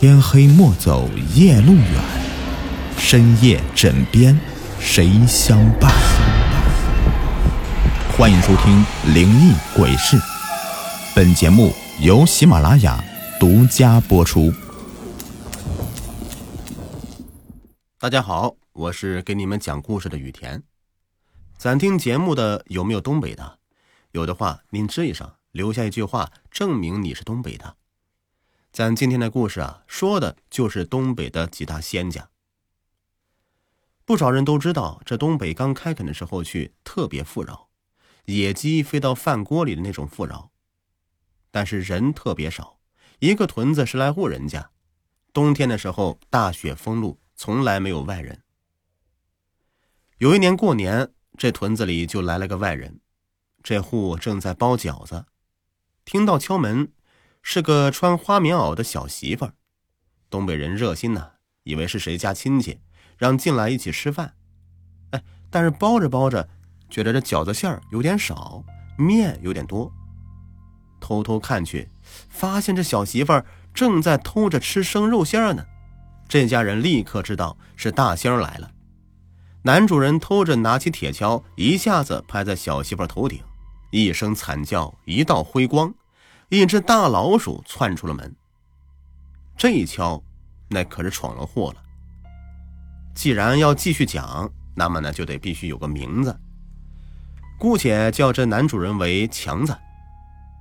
天黑莫走夜路远，深夜枕边谁相伴？欢迎收听《灵异鬼事》，本节目由喜马拉雅独家播出。大家好，我是给你们讲故事的雨田。咱听节目的有没有东北的？有的话您吱一声，留下一句话证明你是东北的。咱今天的故事啊，说的就是东北的几大仙家。不少人都知道，这东北刚开垦的时候去特别富饶，野鸡飞到饭锅里的那种富饶。但是人特别少，一个屯子十来户人家，冬天的时候大雪封路，从来没有外人。有一年过年，这屯子里就来了个外人，这户正在包饺子，听到敲门。是个穿花棉袄的小媳妇儿，东北人热心呐，以为是谁家亲戚，让进来一起吃饭。哎，但是包着包着，觉得这饺子馅儿有点少，面有点多。偷偷看去，发现这小媳妇儿正在偷着吃生肉馅儿呢。这家人立刻知道是大仙儿来了。男主人偷着拿起铁锹，一下子拍在小媳妇儿头顶，一声惨叫，一道辉光。一只大老鼠窜出了门。这一敲，那可是闯了祸了。既然要继续讲，那么呢就得必须有个名字。姑且叫这男主人为强子。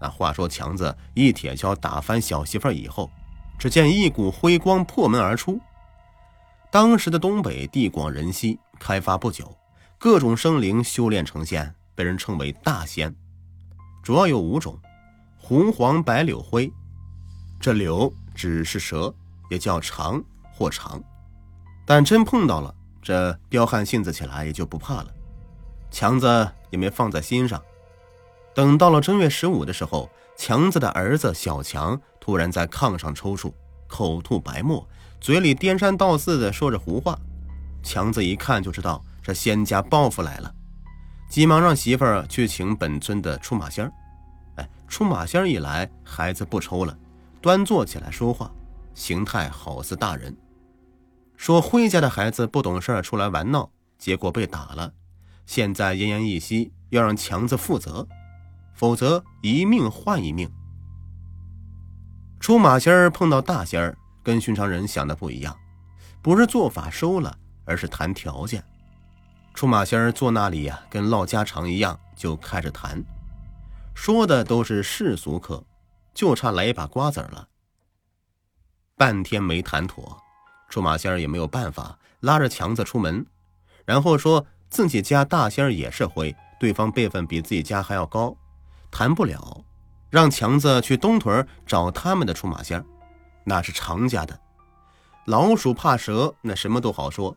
那话说，强子一铁锹打翻小媳妇以后，只见一股辉光破门而出。当时的东北地广人稀，开发不久，各种生灵修炼成仙，被人称为大仙，主要有五种。红黄白柳灰，这柳只是蛇，也叫长或长，但真碰到了，这彪悍性子起来也就不怕了。强子也没放在心上。等到了正月十五的时候，强子的儿子小强突然在炕上抽搐，口吐白沫，嘴里颠三倒四的说着胡话。强子一看就知道这仙家报复来了，急忙让媳妇儿去请本村的出马仙儿。出马仙一来，孩子不抽了，端坐起来说话，形态好似大人。说辉家的孩子不懂事出来玩闹，结果被打了，现在奄奄一息，要让强子负责，否则一命换一命。出马仙碰到大仙，跟寻常人想的不一样，不是做法收了，而是谈条件。出马仙坐那里呀，跟唠家常一样，就开始谈。说的都是世俗客，就差来一把瓜子了。半天没谈妥，出马仙儿也没有办法，拉着强子出门，然后说自己家大仙儿也是灰，对方辈分比自己家还要高，谈不了，让强子去东屯找他们的出马仙儿，那是常家的。老鼠怕蛇，那什么都好说。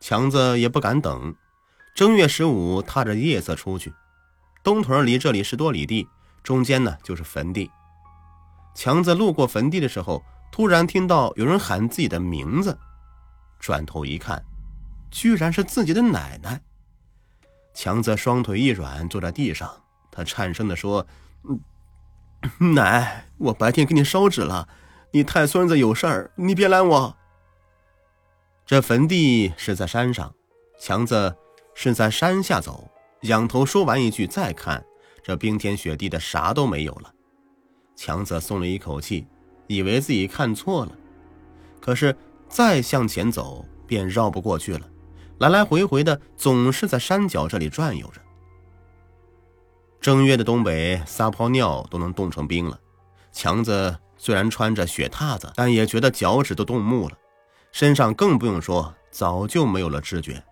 强子也不敢等，正月十五踏着夜色出去。东屯离这里十多里地，中间呢就是坟地。强子路过坟地的时候，突然听到有人喊自己的名字，转头一看，居然是自己的奶奶。强子双腿一软，坐在地上，他颤声地说：“ 奶，我白天给你烧纸了，你太孙子有事儿，你别拦我。”这坟地是在山上，强子是在山下走。仰头说完一句，再看这冰天雪地的，啥都没有了。强子松了一口气，以为自己看错了。可是再向前走，便绕不过去了，来来回回的，总是在山脚这里转悠着。正月的东北，撒泡尿都能冻成冰了。强子虽然穿着雪踏子，但也觉得脚趾都冻木了，身上更不用说，早就没有了知觉。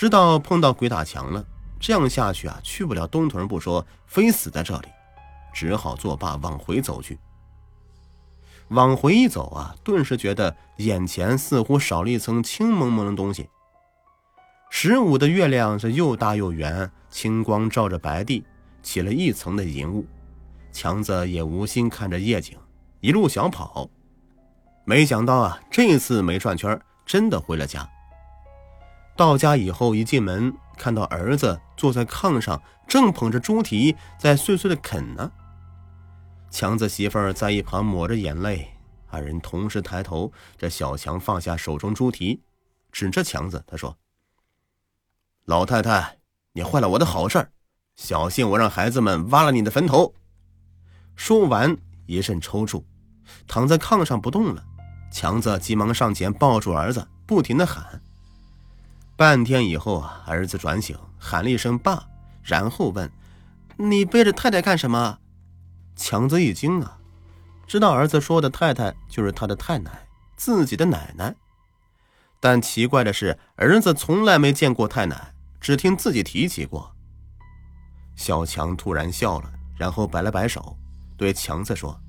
知道碰到鬼打墙了，这样下去啊，去不了东屯不说，非死在这里，只好作罢，往回走去。往回一走啊，顿时觉得眼前似乎少了一层青蒙蒙的东西。十五的月亮是又大又圆，青光照着白地，起了一层的银雾。强子也无心看着夜景，一路小跑。没想到啊，这次没转圈，真的回了家。到家以后，一进门看到儿子坐在炕上，正捧着猪蹄在碎碎的啃呢。强子媳妇儿在一旁抹着眼泪：“二人同时抬头，这小强放下手中猪蹄，指着强子，他说：“老太太，你坏了我的好事儿，小心我让孩子们挖了你的坟头。”说完，一阵抽搐，躺在炕上不动了。强子急忙上前抱住儿子，不停的喊。半天以后啊，儿子转醒，喊了一声“爸”，然后问：“你背着太太干什么？”强子一惊啊。知道儿子说的太太就是他的太奶，自己的奶奶。但奇怪的是，儿子从来没见过太奶，只听自己提起过。小强突然笑了，然后摆了摆手，对强子说：“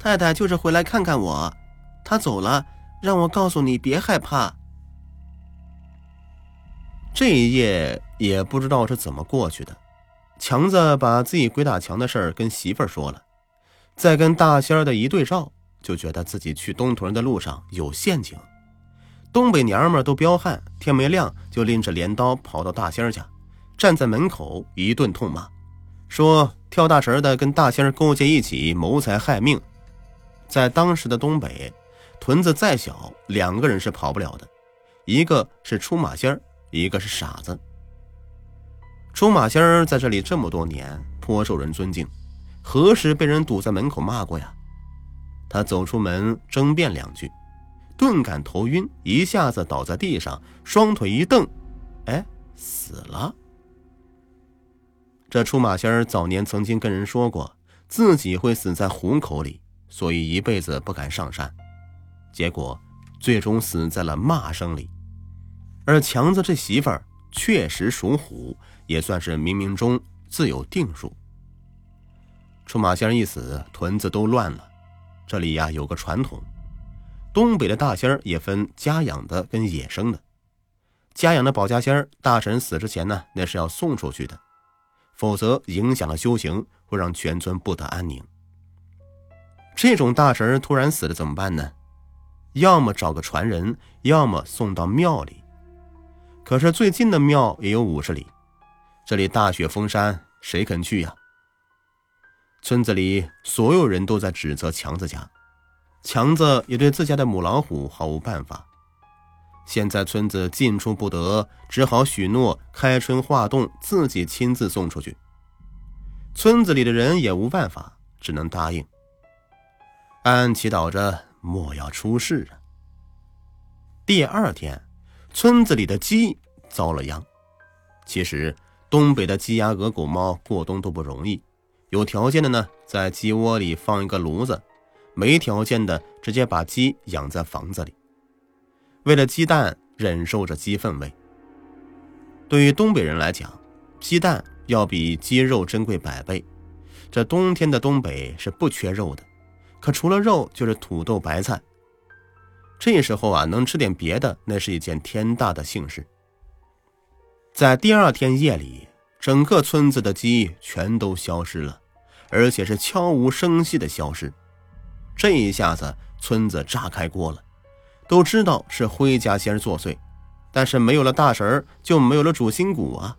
太太就是回来看看我，她走了，让我告诉你别害怕。”这一夜也不知道是怎么过去的，强子把自己鬼打墙的事儿跟媳妇儿说了。再跟大仙儿的一对照，就觉得自己去东屯的路上有陷阱。东北娘们都彪悍，天没亮就拎着镰刀跑到大仙儿家，站在门口一顿痛骂，说跳大神的跟大仙儿勾结一起谋财害命。在当时的东北，屯子再小，两个人是跑不了的，一个是出马仙儿，一个是傻子。出马仙儿在这里这么多年，颇受人尊敬。何时被人堵在门口骂过呀？他走出门争辩两句，顿感头晕，一下子倒在地上，双腿一蹬，哎，死了。这出马仙儿早年曾经跟人说过，自己会死在虎口里，所以一辈子不敢上山，结果最终死在了骂声里。而强子这媳妇儿确实属虎，也算是冥冥中自有定数。出马仙一死，屯子都乱了。这里呀有个传统，东北的大仙儿也分家养的跟野生的。家养的保家仙儿，大神死之前呢，那是要送出去的，否则影响了修行，会让全村不得安宁。这种大神突然死了怎么办呢？要么找个传人，要么送到庙里。可是最近的庙也有五十里，这里大雪封山，谁肯去呀？村子里所有人都在指责强子家，强子也对自家的母老虎毫无办法。现在村子进出不得，只好许诺开春化冻，自己亲自送出去。村子里的人也无办法，只能答应，暗暗祈祷着莫要出事啊。第二天，村子里的鸡遭了殃。其实，东北的鸡鸭鹅狗猫过冬都不容易。有条件的呢，在鸡窝里放一个炉子；没条件的，直接把鸡养在房子里。为了鸡蛋，忍受着鸡粪味。对于东北人来讲，鸡蛋要比鸡肉珍贵百倍。这冬天的东北是不缺肉的，可除了肉就是土豆、白菜。这时候啊，能吃点别的，那是一件天大的幸事。在第二天夜里，整个村子的鸡全都消失了。而且是悄无声息的消失，这一下子村子炸开锅了。都知道是灰家仙作祟，但是没有了大神就没有了主心骨啊。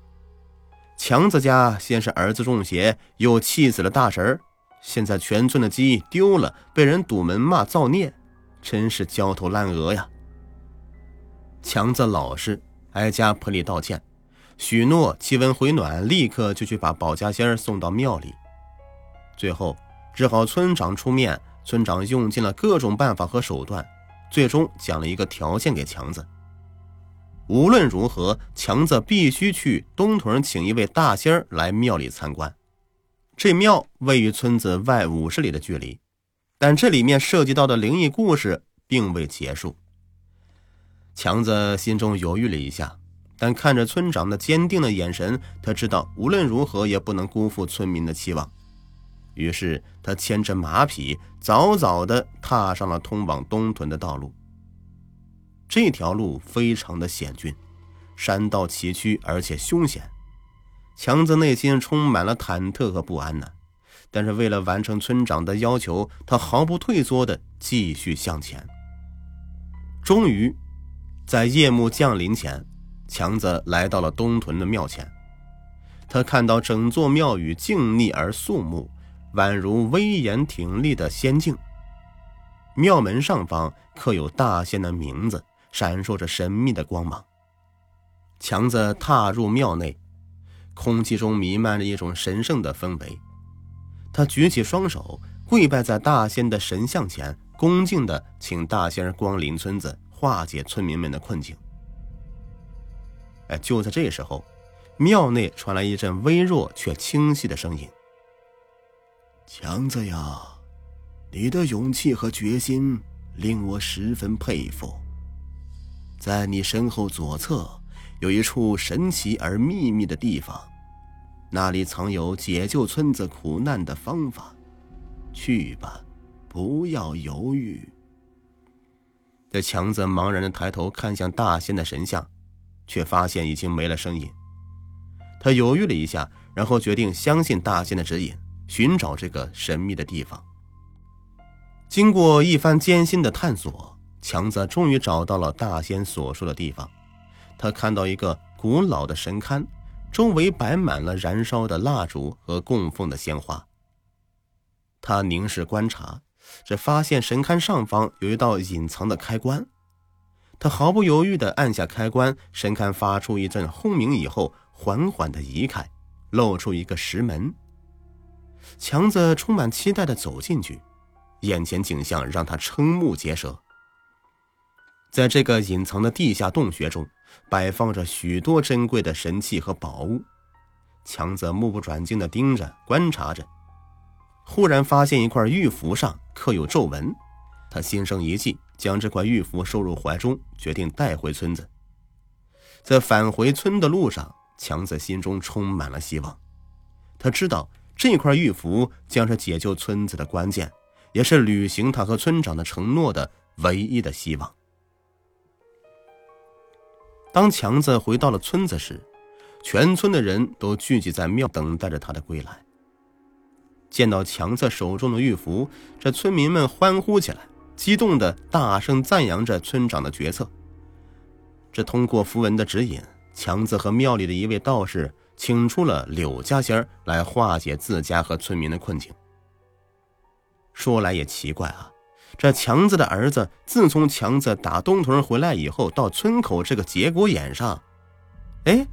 强子家先是儿子中邪，又气死了大神现在全村的鸡丢了，被人堵门骂造孽，真是焦头烂额呀。强子老实，挨家赔礼道歉，许诺气温回暖，立刻就去把保家仙送到庙里。最后，只好村长出面。村长用尽了各种办法和手段，最终讲了一个条件给强子：无论如何，强子必须去东屯请一位大仙来庙里参观。这庙位于村子外五十里的距离，但这里面涉及到的灵异故事并未结束。强子心中犹豫了一下，但看着村长那坚定的眼神，他知道无论如何也不能辜负村民的期望。于是他牵着马匹，早早的踏上了通往东屯的道路。这条路非常的险峻，山道崎岖，而且凶险。强子内心充满了忐忑和不安呢。但是为了完成村长的要求，他毫不退缩的继续向前。终于，在夜幕降临前，强子来到了东屯的庙前。他看到整座庙宇静谧而肃穆。宛如威严挺立的仙境，庙门上方刻有大仙的名字，闪烁着神秘的光芒。强子踏入庙内，空气中弥漫着一种神圣的氛围。他举起双手，跪拜在大仙的神像前，恭敬的请大仙光临村子，化解村民们的困境。哎，就在这时候，庙内传来一阵微弱却清晰的声音：“强子呀，你的勇气和决心令我十分佩服。在你身后左侧。”有一处神奇而秘密的地方，那里藏有解救村子苦难的方法。去吧，不要犹豫。这强子茫然的抬头看向大仙的神像，却发现已经没了声音。他犹豫了一下，然后决定相信大仙的指引，寻找这个神秘的地方。经过一番艰辛的探索，强子终于找到了大仙所说的地方。他看到一个古老的神龛，周围摆满了燃烧的蜡烛和供奉的鲜花。他凝视观察，只发现神龛上方有一道隐藏的开关。他毫不犹豫地按下开关，神龛发出一阵轰鸣以后，缓缓地移开，露出一个石门。强子充满期待地走进去，眼前景象让他瞠目结舌。在这个隐藏的地下洞穴中，摆放着许多珍贵的神器和宝物。强子目不转睛地盯着观察着，忽然发现一块玉符上刻有皱纹，他心生一计，将这块玉符收入怀中，决定带回村子。在返回村的路上，强子心中充满了希望。他知道这块玉符将是解救村子的关键，也是履行他和村长的承诺的唯一的希望。当强子回到了村子时，全村的人都聚集在庙，等待着他的归来。见到强子手中的玉符，这村民们欢呼起来，激动的大声赞扬着村长的决策。这通过符文的指引，强子和庙里的一位道士请出了柳家仙来化解自家和村民的困境。说来也奇怪啊。这强子的儿子，自从强子打东屯回来以后，到村口这个节骨眼上，哎，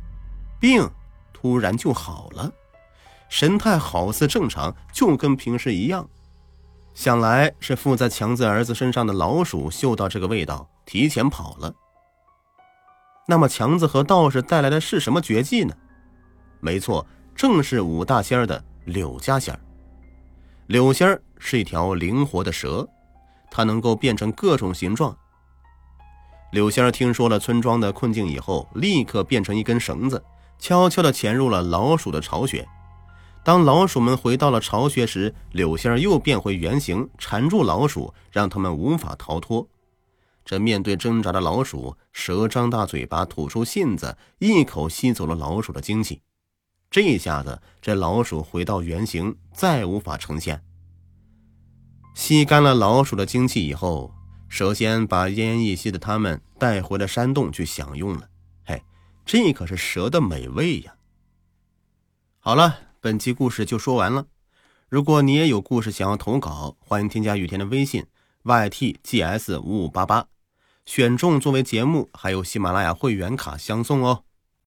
病突然就好了，神态好似正常，就跟平时一样。想来是附在强子儿子身上的老鼠嗅到这个味道，提前跑了。那么强子和道士带来的是什么绝技呢？没错，正是五大仙儿的柳家仙儿。柳仙儿是一条灵活的蛇。它能够变成各种形状。柳仙儿听说了村庄的困境以后，立刻变成一根绳子，悄悄地潜入了老鼠的巢穴。当老鼠们回到了巢穴时，柳仙儿又变回原形，缠住老鼠，让他们无法逃脱。这面对挣扎的老鼠，蛇张大嘴巴，吐出信子，一口吸走了老鼠的精气。这下子，这老鼠回到原形，再无法呈现。吸干了老鼠的精气以后，蛇仙把奄奄一息的他们带回了山洞去享用了。嘿，这可是蛇的美味呀！好了，本期故事就说完了。如果你也有故事想要投稿，欢迎添加雨田的微信 ytgs 五五八八，选中作为节目，还有喜马拉雅会员卡相送哦。